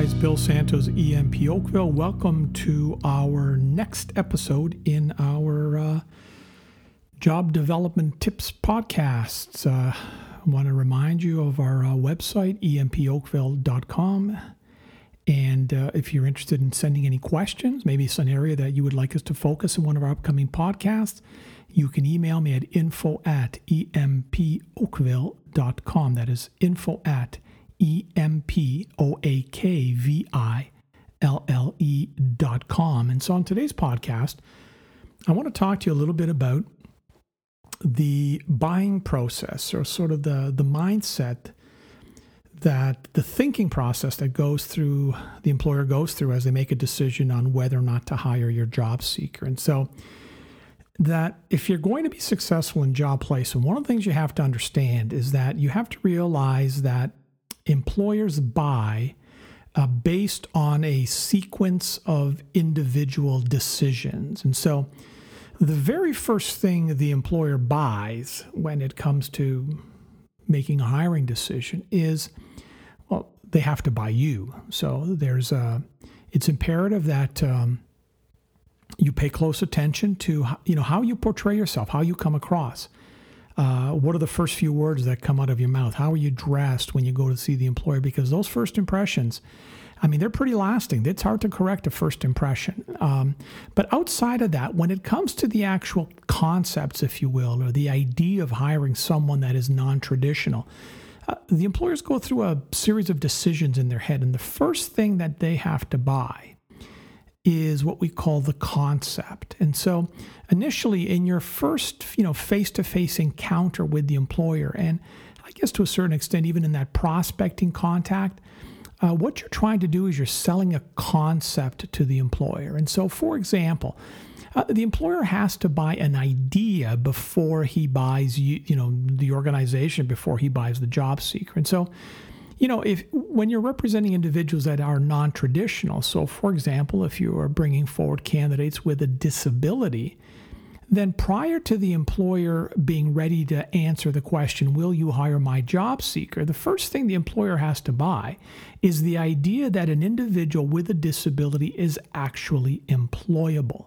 guys. Bill Santos, EMP Oakville. Welcome to our next episode in our uh, job development tips podcasts. Uh, I want to remind you of our uh, website, empoakville.com. And uh, if you're interested in sending any questions, maybe it's an area that you would like us to focus in one of our upcoming podcasts, you can email me at info at empoakville.com. That is info at E M P O A K V I L L E dot com. And so on today's podcast, I want to talk to you a little bit about the buying process or sort of the, the mindset that the thinking process that goes through the employer goes through as they make a decision on whether or not to hire your job seeker. And so that if you're going to be successful in job placement, one of the things you have to understand is that you have to realize that employers buy uh, based on a sequence of individual decisions. And so the very first thing the employer buys when it comes to making a hiring decision is well, they have to buy you. So there's a, it's imperative that um, you pay close attention to you know how you portray yourself, how you come across. Uh, what are the first few words that come out of your mouth? How are you dressed when you go to see the employer? Because those first impressions, I mean, they're pretty lasting. It's hard to correct a first impression. Um, but outside of that, when it comes to the actual concepts, if you will, or the idea of hiring someone that is non traditional, uh, the employers go through a series of decisions in their head. And the first thing that they have to buy is what we call the concept. And so initially in your first, you know, face-to-face encounter with the employer and I guess to a certain extent even in that prospecting contact, uh, what you're trying to do is you're selling a concept to the employer. And so for example, uh, the employer has to buy an idea before he buys you, you know, the organization before he buys the job seeker. And so you know, if when you're representing individuals that are non-traditional, so for example, if you are bringing forward candidates with a disability, then prior to the employer being ready to answer the question, will you hire my job seeker? The first thing the employer has to buy is the idea that an individual with a disability is actually employable.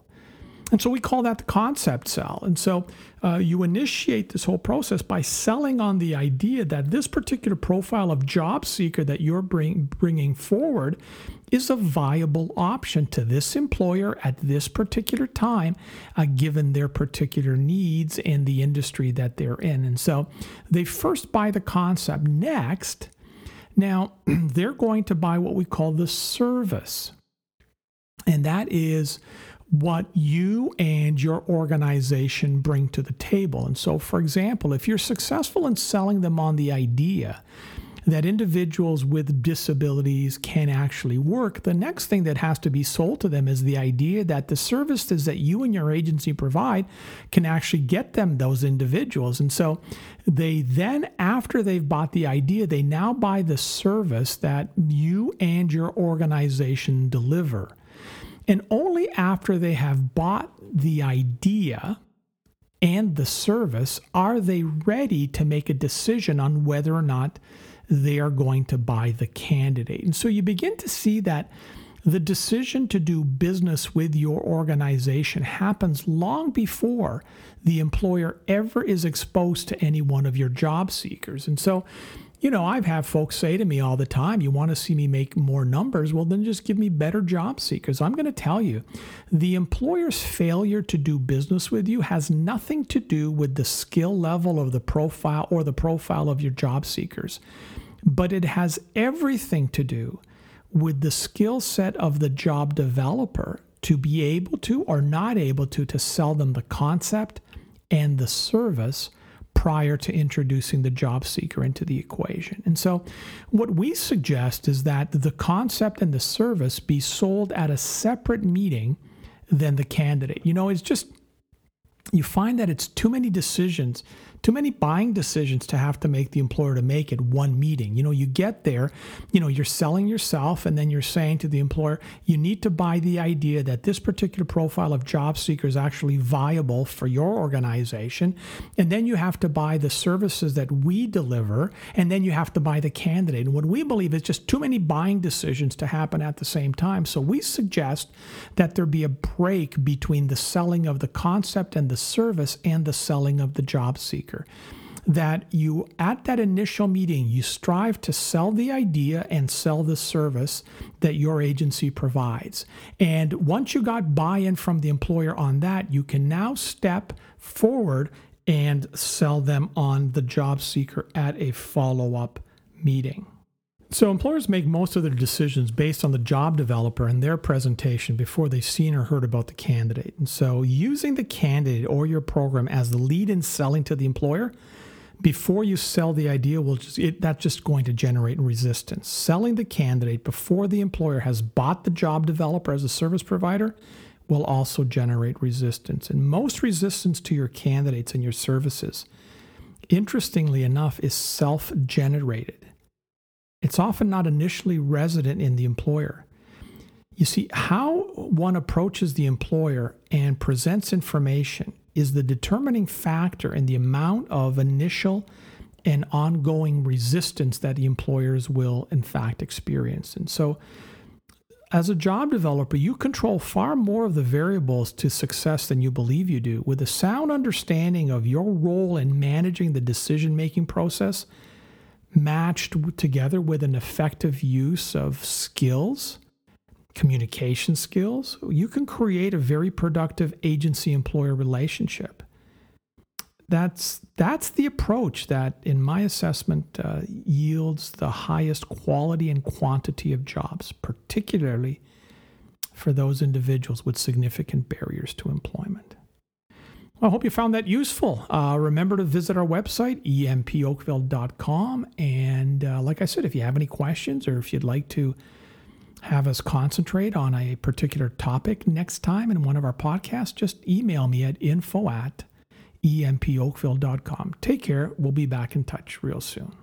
And so we call that the concept sell. And so uh, you initiate this whole process by selling on the idea that this particular profile of job seeker that you're bring, bringing forward is a viable option to this employer at this particular time, uh, given their particular needs and the industry that they're in. And so they first buy the concept. Next, now they're going to buy what we call the service. And that is what you and your organization bring to the table. And so, for example, if you're successful in selling them on the idea that individuals with disabilities can actually work, the next thing that has to be sold to them is the idea that the services that you and your agency provide can actually get them those individuals. And so they then, after they've bought the idea, they now buy the service that you and your organization deliver. And only after they have bought the idea and the service are they ready to make a decision on whether or not they are going to buy the candidate. And so you begin to see that the decision to do business with your organization happens long before the employer ever is exposed to any one of your job seekers. And so you know, I've had folks say to me all the time, you want to see me make more numbers? Well, then just give me better job seekers. I'm going to tell you, the employer's failure to do business with you has nothing to do with the skill level of the profile or the profile of your job seekers, but it has everything to do with the skill set of the job developer to be able to or not able to to sell them the concept and the service prior to introducing the job seeker into the equation. And so, what we suggest is that the concept and the service be sold at a separate meeting than the candidate. You know, it's just you find that it's too many decisions too many buying decisions to have to make the employer to make it one meeting. You know, you get there, you know, you're selling yourself, and then you're saying to the employer, you need to buy the idea that this particular profile of job seeker is actually viable for your organization. And then you have to buy the services that we deliver, and then you have to buy the candidate. And what we believe is just too many buying decisions to happen at the same time. So we suggest that there be a break between the selling of the concept and the service and the selling of the job seeker. That you at that initial meeting you strive to sell the idea and sell the service that your agency provides. And once you got buy-in from the employer on that you can now step forward and sell them on the job seeker at a follow-up meeting so employers make most of their decisions based on the job developer and their presentation before they've seen or heard about the candidate. And so using the candidate or your program as the lead in selling to the employer before you sell the idea will just it, that's just going to generate resistance. Selling the candidate before the employer has bought the job developer as a service provider will also generate resistance. And most resistance to your candidates and your services, interestingly enough, is self-generated. It's often not initially resident in the employer. You see, how one approaches the employer and presents information is the determining factor in the amount of initial and ongoing resistance that the employers will, in fact, experience. And so, as a job developer, you control far more of the variables to success than you believe you do. With a sound understanding of your role in managing the decision making process, matched together with an effective use of skills, communication skills, you can create a very productive agency employer relationship. That's that's the approach that, in my assessment, uh, yields the highest quality and quantity of jobs, particularly for those individuals with significant barriers to employment. I hope you found that useful. Uh, remember to visit our website, empoakville.com. And uh, like I said, if you have any questions or if you'd like to have us concentrate on a particular topic next time in one of our podcasts, just email me at info at empoakville.com. Take care. We'll be back in touch real soon.